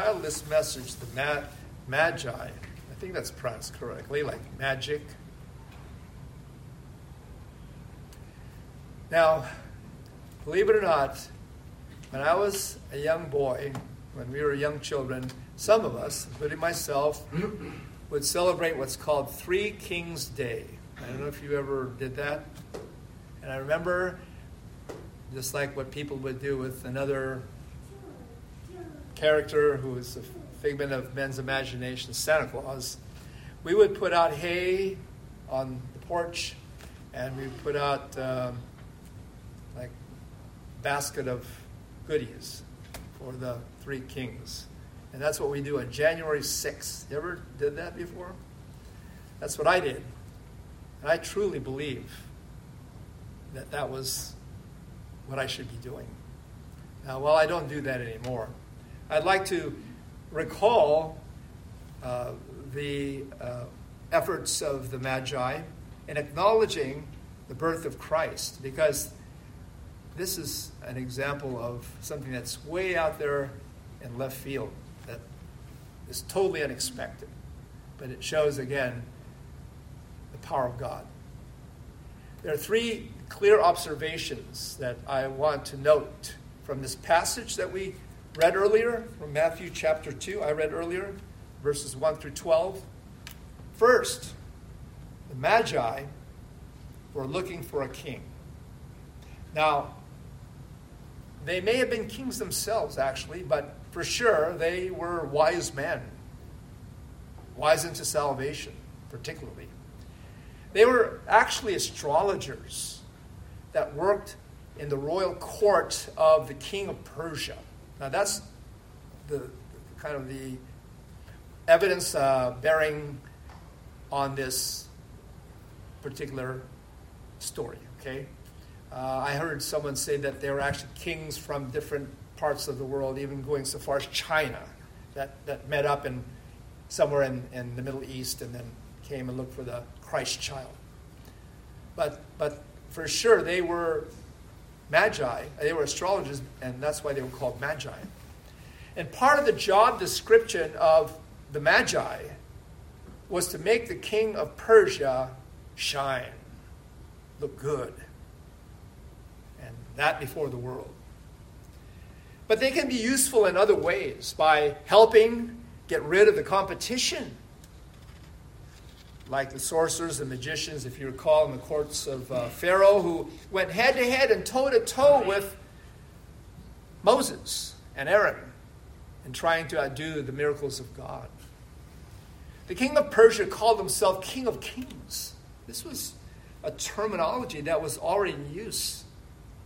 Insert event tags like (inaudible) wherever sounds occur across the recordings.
entitled this message, The Ma- Magi. I think that's pronounced correctly, like magic. Now, believe it or not, when I was a young boy, when we were young children, some of us, including myself, (clears throat) would celebrate what's called Three Kings Day. I don't know if you ever did that. And I remember, just like what people would do with another character who is a figment of men's imagination, Santa Claus, we would put out hay on the porch and we put out um, like basket of goodies for the three kings. And that's what we do on January 6th. You ever did that before? That's what I did. And I truly believe that that was what I should be doing. Now, well, I don't do that anymore. I'd like to recall uh, the uh, efforts of the Magi in acknowledging the birth of Christ because this is an example of something that's way out there in left field that is totally unexpected. But it shows again the power of God. There are three clear observations that I want to note from this passage that we read earlier, from Matthew chapter 2, I read earlier, verses 1 through 12. First, the Magi were looking for a king. Now, they may have been kings themselves, actually, but for sure they were wise men, wise into salvation, particularly. They were actually astrologers that worked in the royal court of the king of Persia. Now, that's the kind of the evidence uh, bearing on this particular story, okay? Uh, I heard someone say that there were actually kings from different parts of the world, even going so far as China, that, that met up in somewhere in, in the Middle East and then came and looked for the Christ child. But, but for sure, they were magi, they were astrologers, and that's why they were called magi. And part of the job description of the magi was to make the king of Persia shine, look good and that before the world. But they can be useful in other ways by helping get rid of the competition. Like the sorcerers and magicians, if you recall, in the courts of uh, Pharaoh, who went head to head and toe to toe with Moses and Aaron in trying to outdo the miracles of God. The king of Persia called himself King of Kings. This was a terminology that was already in use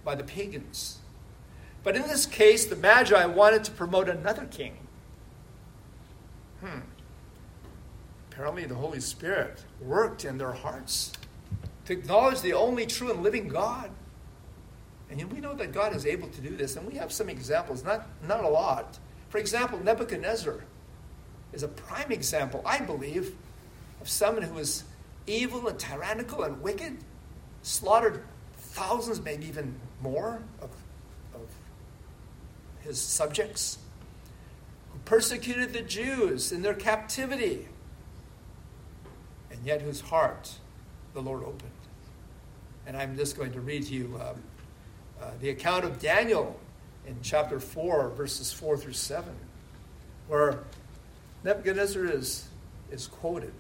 by the pagans. But in this case, the Magi wanted to promote another king. Hmm. Apparently, the Holy Spirit worked in their hearts to acknowledge the only true and living God. And we know that God is able to do this, and we have some examples, not, not a lot. For example, Nebuchadnezzar is a prime example, I believe, of someone who was evil and tyrannical and wicked, slaughtered thousands, maybe even more, of, of his subjects, who persecuted the Jews in their captivity, yet whose heart the Lord opened. And I'm just going to read to you um, uh, the account of Daniel in chapter 4, verses 4 through 7, where Nebuchadnezzar is, is quoted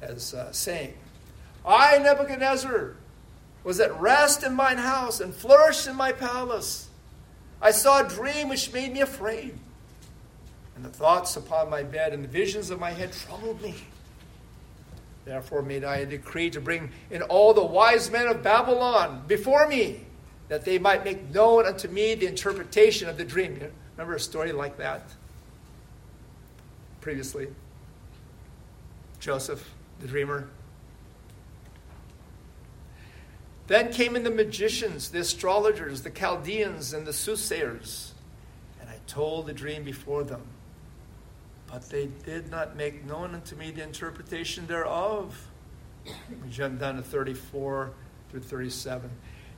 as uh, saying, I, Nebuchadnezzar, was at rest in mine house and flourished in my palace. I saw a dream which made me afraid. And the thoughts upon my bed and the visions of my head troubled me. Therefore made I a decree to bring in all the wise men of Babylon before me, that they might make known unto me the interpretation of the dream. Remember a story like that previously? Joseph, the dreamer, Then came in the magicians, the astrologers, the Chaldeans, and the soothsayers. And I told the dream before them. But they did not make known unto me the interpretation thereof. We jump down to 34 through 37.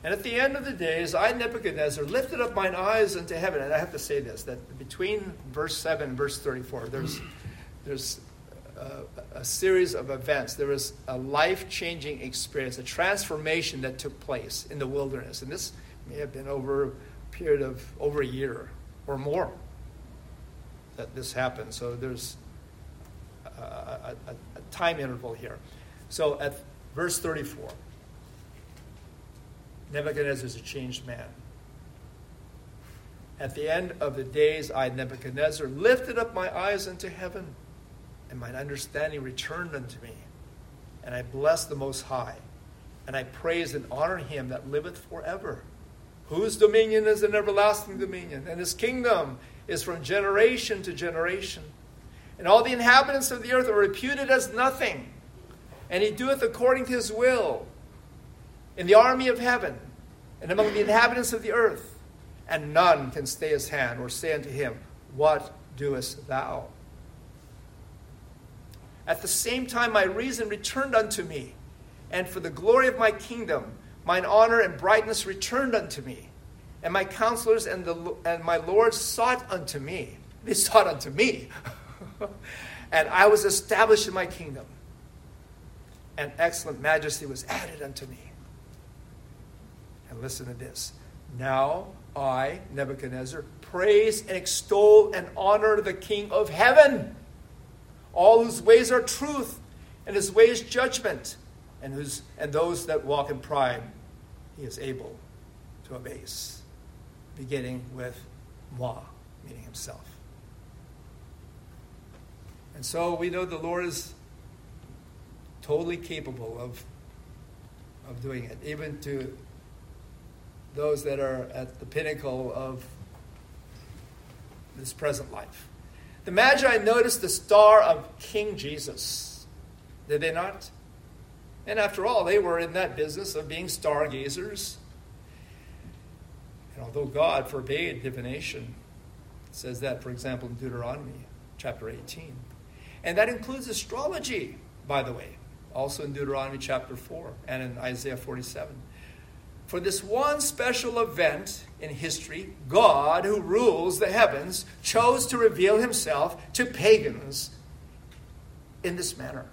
And at the end of the days, I, Nebuchadnezzar, lifted up mine eyes unto heaven. And I have to say this that between verse 7 and verse 34, there's, there's a, a series of events. There was a life changing experience, a transformation that took place in the wilderness. And this may have been over a period of over a year or more that this happened. So there's a, a, a time interval here. So at verse 34, Nebuchadnezzar is a changed man. At the end of the days, I, Nebuchadnezzar, lifted up my eyes unto heaven, and mine understanding returned unto me. And I blessed the Most High, and I praised and honored him that liveth forever, whose dominion is an everlasting dominion, and his kingdom is from generation to generation. And all the inhabitants of the earth are reputed as nothing, and he doeth according to his will in the army of heaven and among the inhabitants of the earth, and none can stay his hand or say unto him, What doest thou? At the same time, my reason returned unto me, and for the glory of my kingdom, mine honor and brightness returned unto me. And my counselors and, the, and my Lord sought unto me. They sought unto me. (laughs) and I was established in my kingdom. And excellent majesty was added unto me. And listen to this. Now I, Nebuchadnezzar, praise and extol and honor the King of heaven, all whose ways are truth, and his ways judgment, and, whose, and those that walk in pride he is able to abase, beginning with moi, meaning himself. And so we know the Lord is totally capable of, of doing it, even to those that are at the pinnacle of this present life. The Magi noticed the star of King Jesus, did they not? And after all, they were in that business of being stargazers. And although God forbade divination, it says that, for example, in Deuteronomy chapter 18. And that includes astrology, by the way, also in Deuteronomy chapter 4 and in Isaiah 47 for this one special event in history, God, who rules the heavens, chose to reveal himself to pagans in this manner.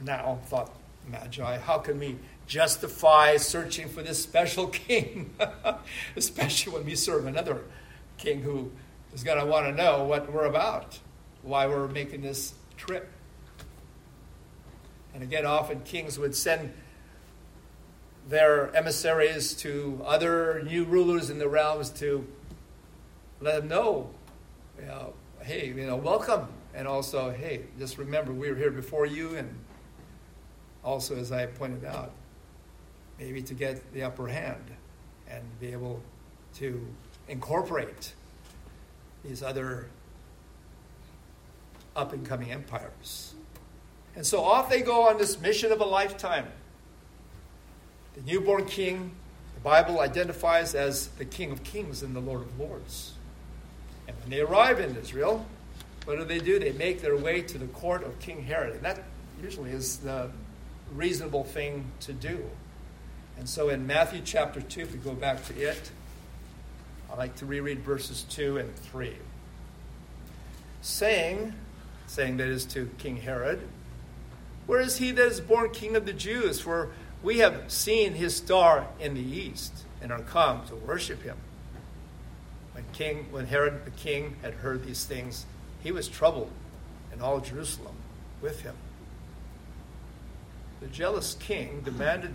Now, thought Magi, how can we justify searching for this special (laughs) king? Especially when we serve another king who is going to want to know what we're about, why we're making this trip. And again, often kings would send their emissaries to other new rulers in the realms to let them know, you know, hey, you know, welcome. And also, hey, just remember we were here before you. And also, as I pointed out, maybe to get the upper hand and be able to incorporate these other up and coming empires. And so off they go on this mission of a lifetime. The newborn king, the Bible identifies as the King of Kings and the Lord of Lords. And when they arrive in Israel, what do they do? They make their way to the court of King Herod. And that usually is the reasonable thing to do. And so in Matthew chapter 2, if we go back to it, I'd like to reread verses 2 and 3. Saying, saying that is to King Herod, Where is he that is born king of the Jews? For we have seen his star in the east and are come to worship him. When King, when Herod the king had heard these things, he was troubled, and all Jerusalem with him. The jealous king demanded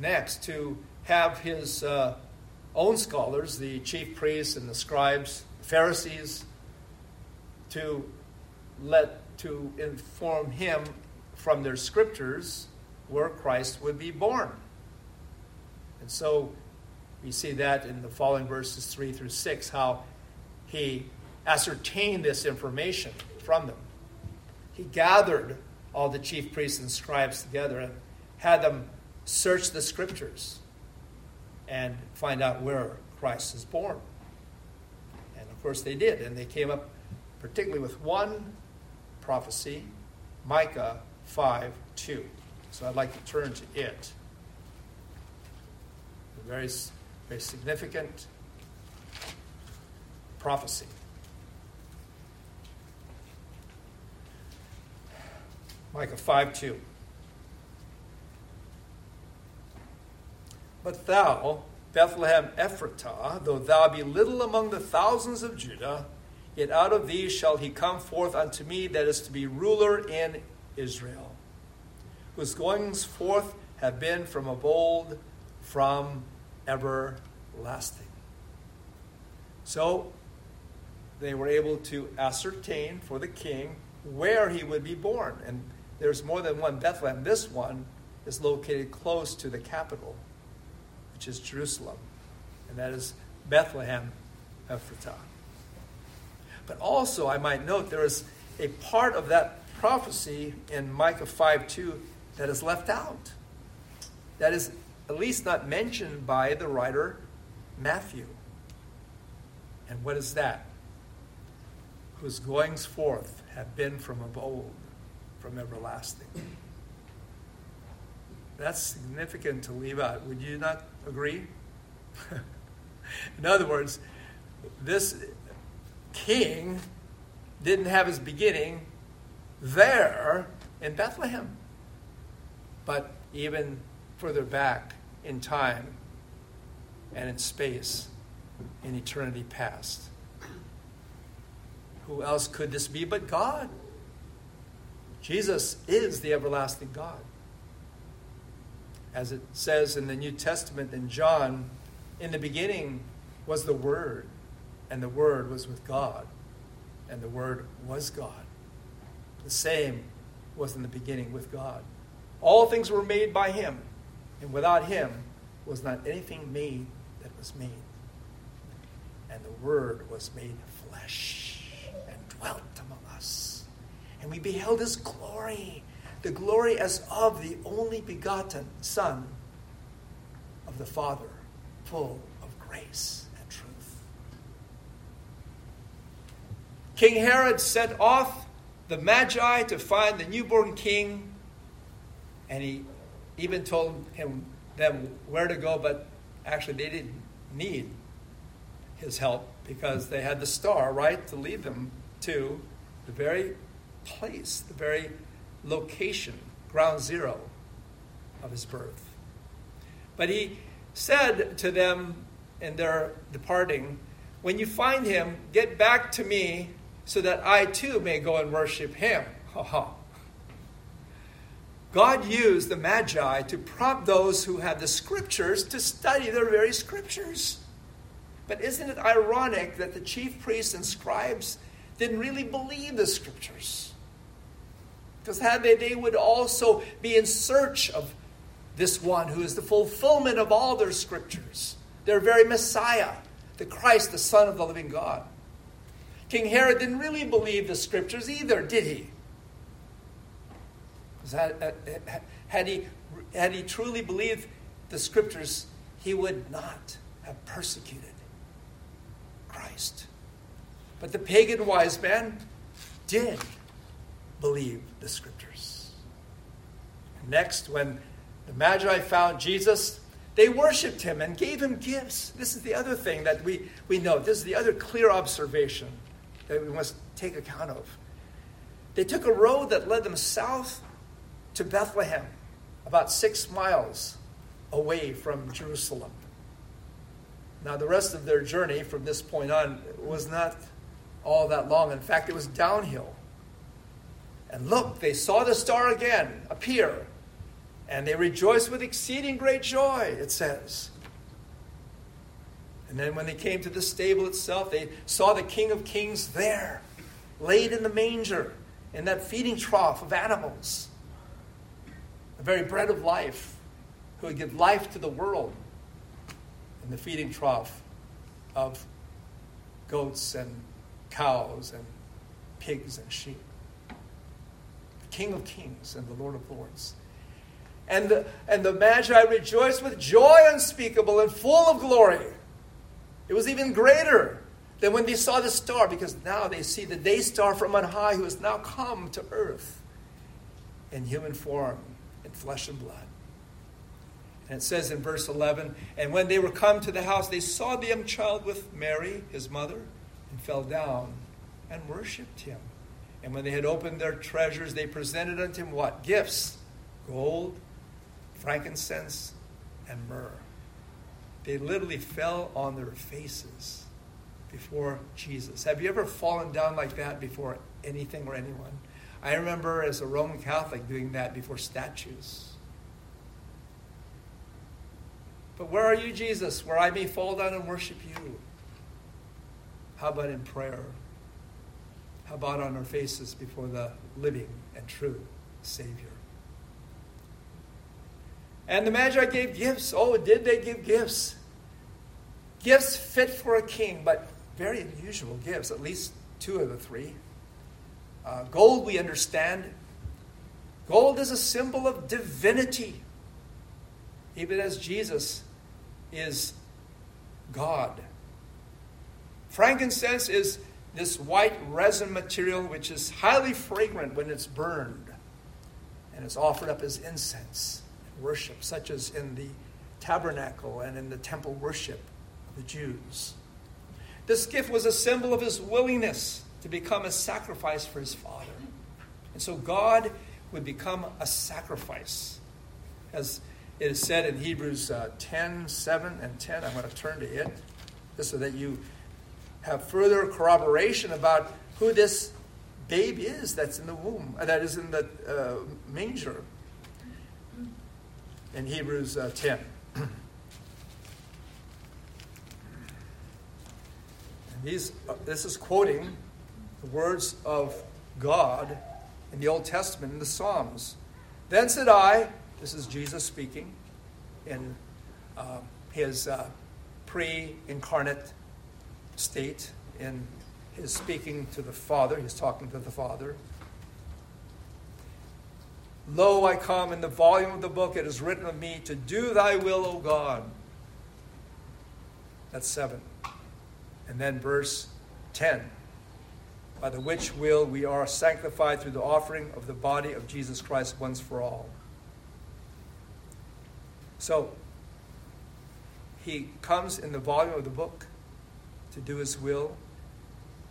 next to have his uh, own scholars, the chief priests and the scribes, Pharisees, to let to inform him from their scriptures where Christ would be born. And so we see that in the following verses 3 through 6, how he ascertained this information from them. He gathered all the chief priests and scribes together and had them search the scriptures and find out where Christ is born. And of course they did, and they came up particularly with one prophecy, Micah 5 2. So I'd like to turn to it. a very, very significant prophecy. Micah 5 2. But thou, Bethlehem Ephratah, though thou be little among the thousands of Judah, yet out of thee shall he come forth unto me that is to be ruler in Israel, whose goings forth have been from of old, from everlasting. So they were able to ascertain for the king where he would be born. And there's more than one Bethlehem. This one is located close to the capital, which is Jerusalem. And that is Bethlehem Ephratah. But also, I might note, there is a part of that prophecy in Micah 5 2 that is left out. That is at least not mentioned by the writer Matthew. And what is that? Whose goings forth have been from of old from everlasting. That's significant to leave out. Would you not agree? (laughs) In other words, this king didn't have his beginning there in Bethlehem, but even further back in time and in space, in eternity past. Who else could this be but God? Jesus is the everlasting God. As it says in the New Testament in John, in the beginning was the Word, and the Word was with God, and the Word was God. The same was in the beginning with God. All things were made by Him, and without Him was not anything made that was made. And the Word was made flesh and dwelt among us, and we beheld his glory, the glory as of the only begotten Son of the Father, full of grace and truth. King Herod sent off the Magi to find the newborn king, and he even told him them where to go, but actually they didn't need his help because they had the star, right, to lead them to the very place, the very location, ground zero of his birth. But he said to them in their departing, When you find him, get back to me so that I too may go and worship him. (laughs) Ha ha. God used the Magi to prompt those who had the scriptures to study their very scriptures. But isn't it ironic that the chief priests and scribes didn't really believe the scriptures? Because had they, they would also be in search of this one who is the fulfillment of all their scriptures, their very Messiah, the Christ, the Son of the living God. King Herod didn't really believe the scriptures either, did he? Had, he, had he truly believed the scriptures, he would not have persecuted Christ. But the pagan wise men did believe the scriptures. Next, when the Magi found Jesus, they worshiped him and gave him gifts. This is the other thing that we, we know. This is the other clear observation that we must take account of. They took a road that led them south to Bethlehem, about six miles away from Jerusalem. Now, the rest of their journey from this point on was not all that long. In fact, it was downhill. And look, they saw the star again appear, and they rejoiced with exceeding great joy, it says. And then when they came to the stable itself, they saw the King of Kings there, laid in the manger, in that feeding trough of animals, the very bread of life, who would give life to the world, in the feeding trough of goats and cows and pigs and sheep. King of kings and the Lord of lords. And the, and the Magi rejoiced with joy unspeakable and full of glory. It was even greater than when they saw the star, because now they see the day star from on high who has now come to earth in human form, in flesh and blood. And it says in verse 11 And when they were come to the house, they saw the young child with Mary, his mother, and fell down and worshipped him. And when they had opened their treasures, they presented unto him what? Gifts gold, frankincense, and myrrh. They literally fell on their faces before Jesus. Have you ever fallen down like that before anything or anyone? I remember as a Roman Catholic doing that before statues. But where are you, Jesus, where I may fall down and worship you? How about in prayer? How about on our faces before the living and true Savior? And the Magi gave gifts. Oh, did they give gifts? Gifts fit for a king, but very unusual gifts, at least two of the three. Uh, gold, we understand. Gold is a symbol of divinity, even as Jesus is God. Frankincense is this white resin material which is highly fragrant when it's burned and is offered up as incense in worship, such as in the tabernacle and in the temple worship of the Jews. This gift was a symbol of his willingness to become a sacrifice for his Father. And so God would become a sacrifice. As it is said in Hebrews uh, 10 7 and 10, I'm going to turn to it just so that you have further corroboration about who this babe is that's in the womb, uh, that is in the uh, manger in Hebrews uh, 10. (clears throat) These, uh, this is quoting the words of God in the Old Testament, in the Psalms. Then said I, this is Jesus speaking in uh, his uh, pre incarnate state, in his speaking to the Father, he's talking to the Father. Lo, I come in the volume of the book, it is written of me to do thy will, O God. That's seven. And then verse 10 by the which will we are sanctified through the offering of the body of Jesus Christ once for all. So, he comes in the volume of the book to do his will.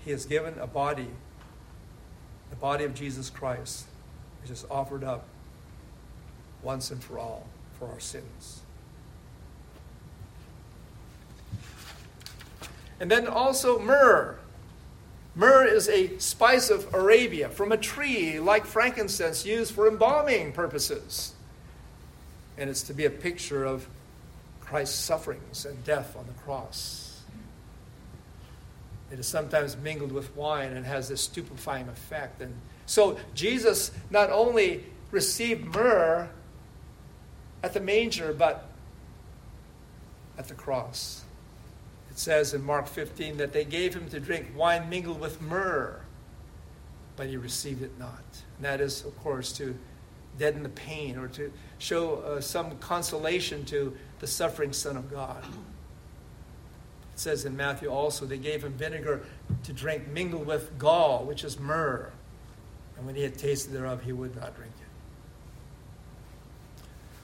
He has given a body, the body of Jesus Christ, which is offered up once and for all for our sins. And then also myrrh. Myrrh is a spice of Arabia from a tree like frankincense used for embalming purposes. And it's to be a picture of Christ's sufferings and death on the cross. It is sometimes mingled with wine and has this stupefying effect. And so Jesus not only received myrrh at the manger, but at the cross. It says in Mark 15 that they gave him to drink wine mingled with myrrh, but he received it not. And that is, of course, to deaden the pain or to show uh, some consolation to the suffering Son of God. Says in Matthew also, they gave him vinegar to drink mingled with gall, which is myrrh. And when he had tasted thereof, he would not drink it.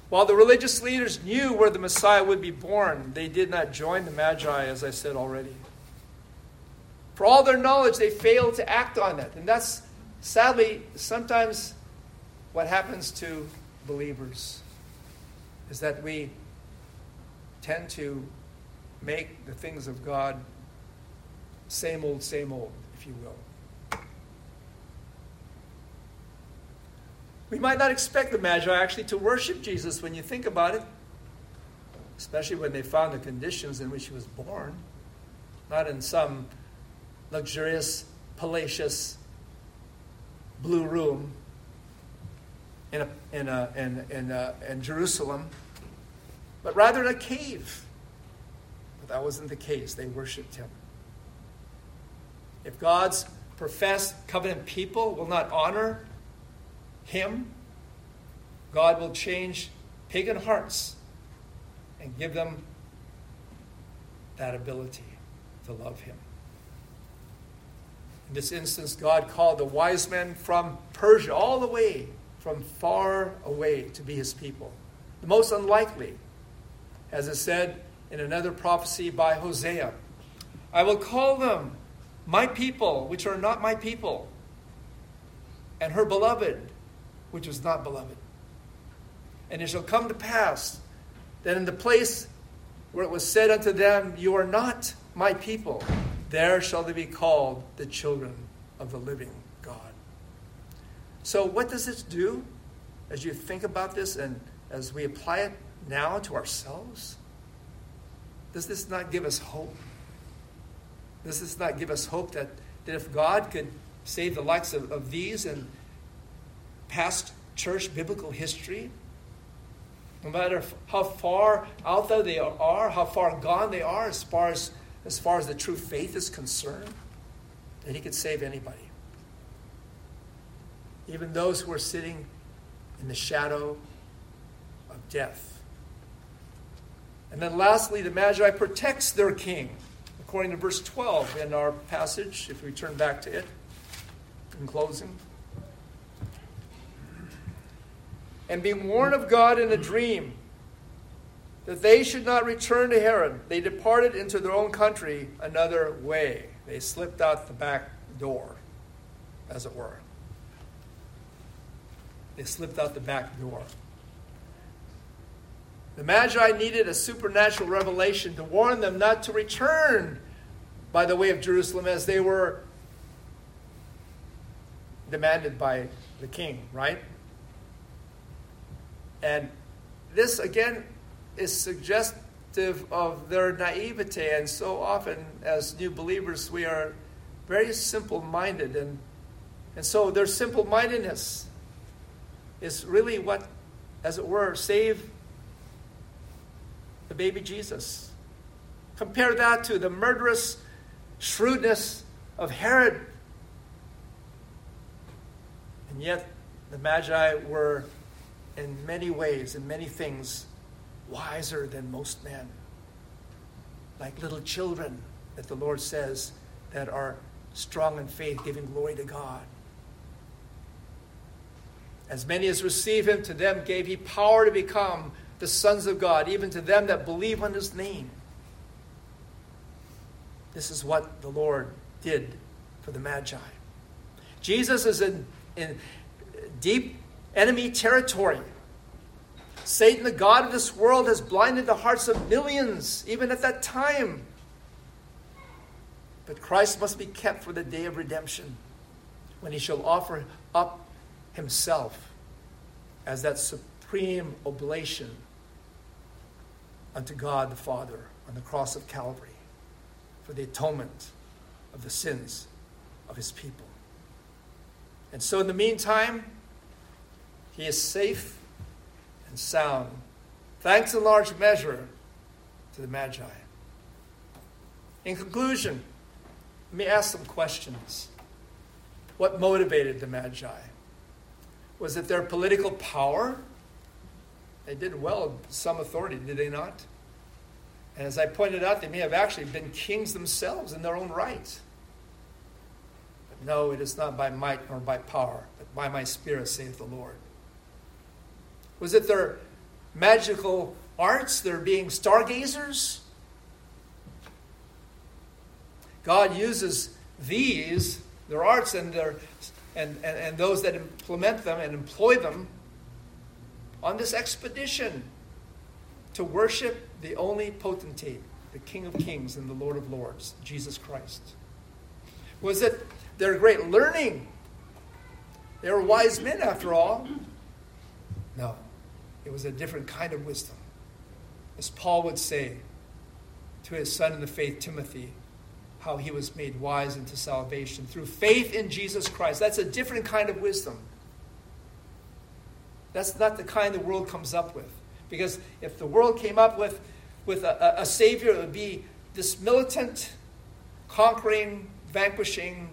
While the religious leaders knew where the Messiah would be born, they did not join the Magi, as I said already. For all their knowledge, they failed to act on it. And that's sadly sometimes what happens to believers is that we tend to make the things of God same old, same old, if you will. We might not expect the Magi actually to worship Jesus when you think about it, especially when they found the conditions in which he was born, not in some luxurious, palatial blue room in, a, in, a, in, in, a, in Jerusalem, but rather in a cave. But that wasn't the case. They worshiped him. If God's professed covenant people will not honor him, God will change pagan hearts and give them that ability to love Him. In this instance, God called the wise men from Persia, all the way from far away, to be His people. The most unlikely as it said in another prophecy by Hosea. I will call them my people, which are not my people, and her beloved, which is not beloved. And it shall come to pass that in the place where it was said unto them, You are not my people, there shall they be called the children of the living God. So, what does this do as you think about this and as we apply it now to ourselves? Does this not give us hope? Does this not give us hope that, that if God could save the likes of, of these and past church biblical history, no matter how far out there they are, how far gone they are as far as, as far as the true faith is concerned, that He could save anybody. Even those who are sitting in the shadow of death. And then lastly, the Magi protects their king, according to verse 12 in our passage, if we turn back to it in closing. And being warned of God in a dream that they should not return to Herod, they departed into their own country another way. They slipped out the back door, as it were. They slipped out the back door. The Magi needed a supernatural revelation to warn them not to return by the way of Jerusalem as they were demanded by the king, right? And this, again, is suggestive of their naivete. And so often, as new believers, we are very simple minded. And, and so their simple mindedness is really what, as it were, saved the baby Jesus. Compare that to the murderous shrewdness of Herod. And yet, the Magi were, in many ways, in many things, wiser than most men. Like little children that the Lord says that are strong in faith, giving glory to God. As many as receive him, to them gave he power to become the sons of God, even to them that believe on his name. This is what the Lord did for the Magi. Jesus is in, in deep enemy territory. Satan, the God of this world, has blinded the hearts of millions, even at that time. But Christ must be kept for the day of redemption, when he shall offer up himself as that supreme oblation unto God the Father on the cross of Calvary for the atonement of the sins of his people. And so, in the meantime, he is safe and sound, thanks in large measure to the Magi. In conclusion, let me ask some questions. What motivated the Magi? Was it their political power? They did well, in some authority, did they not? And as I pointed out, they may have actually been kings themselves in their own right. But no, it is not by might nor by power, but by my spirit, saith the Lord. Was it their magical arts, their being stargazers? God uses these, their arts and their and, and, and those that implement them and employ them on this expedition to worship the only potentate, the King of Kings and the Lord of Lords, Jesus Christ. Was it their great learning? They were wise men, after all. No, it was a different kind of wisdom. As Paul would say to his son in the faith, Timothy, how he was made wise into salvation through faith in Jesus Christ. That's a different kind of wisdom. That's not the kind the world comes up with. Because if the world came up with, with a, a Savior, it would be this militant, conquering, vanquishing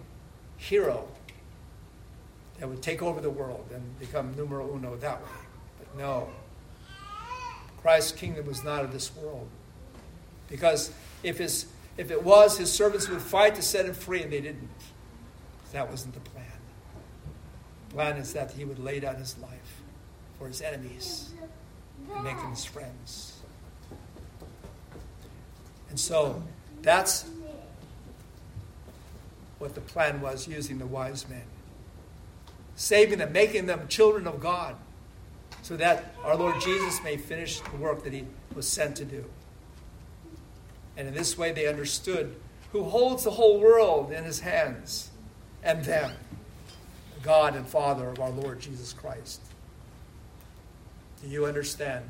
hero that would take over the world and become numero uno that way. But no, Christ's kingdom was not of this world. Because if his if it was, his servants would fight to set him free, and they didn't. That wasn't the plan. The plan is that he would lay down his life for his enemies and make them his friends. And so that's what the plan was using the wise men. Saving them, making them children of God, so that our Lord Jesus may finish the work that he was sent to do. And in this way, they understood who holds the whole world in his hands and them, God and Father of our Lord Jesus Christ. Do you understand?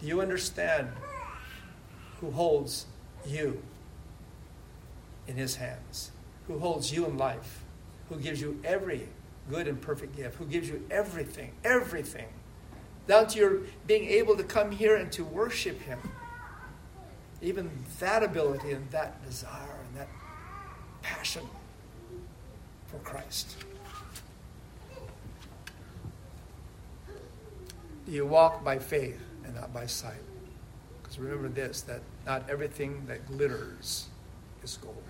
Do you understand who holds you in his hands? Who holds you in life? Who gives you every good and perfect gift? Who gives you everything, everything, down to your being able to come here and to worship him? Even that ability and that desire and that passion for Christ. You walk by faith and not by sight? Because remember this that not everything that glitters is gold.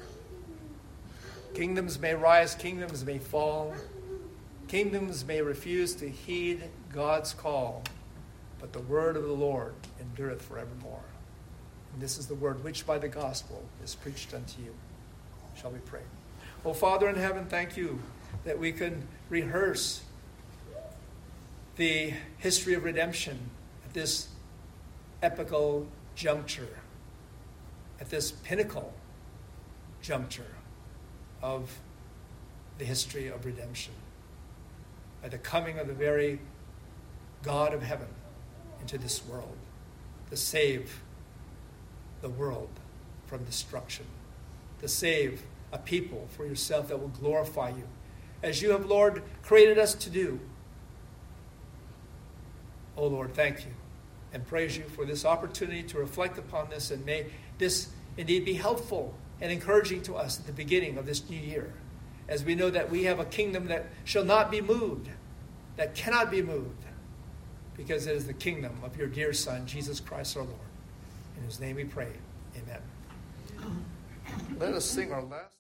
Kingdoms may rise, kingdoms may fall, kingdoms may refuse to heed God's call, but the word of the Lord endureth forevermore. And this is the word which by the gospel is preached unto you. Shall we pray? Oh, Father in heaven, thank you that we can rehearse the history of redemption at this epical juncture, at this pinnacle juncture of the history of redemption. At the coming of the very God of heaven into this world to save the world from destruction, to save a people for yourself that will glorify you, as you have, Lord, created us to do. Oh, Lord, thank you and praise you for this opportunity to reflect upon this, and may this indeed be helpful and encouraging to us at the beginning of this new year, as we know that we have a kingdom that shall not be moved, that cannot be moved, because it is the kingdom of your dear Son, Jesus Christ our Lord. In whose name we pray. Amen. Let us sing our last.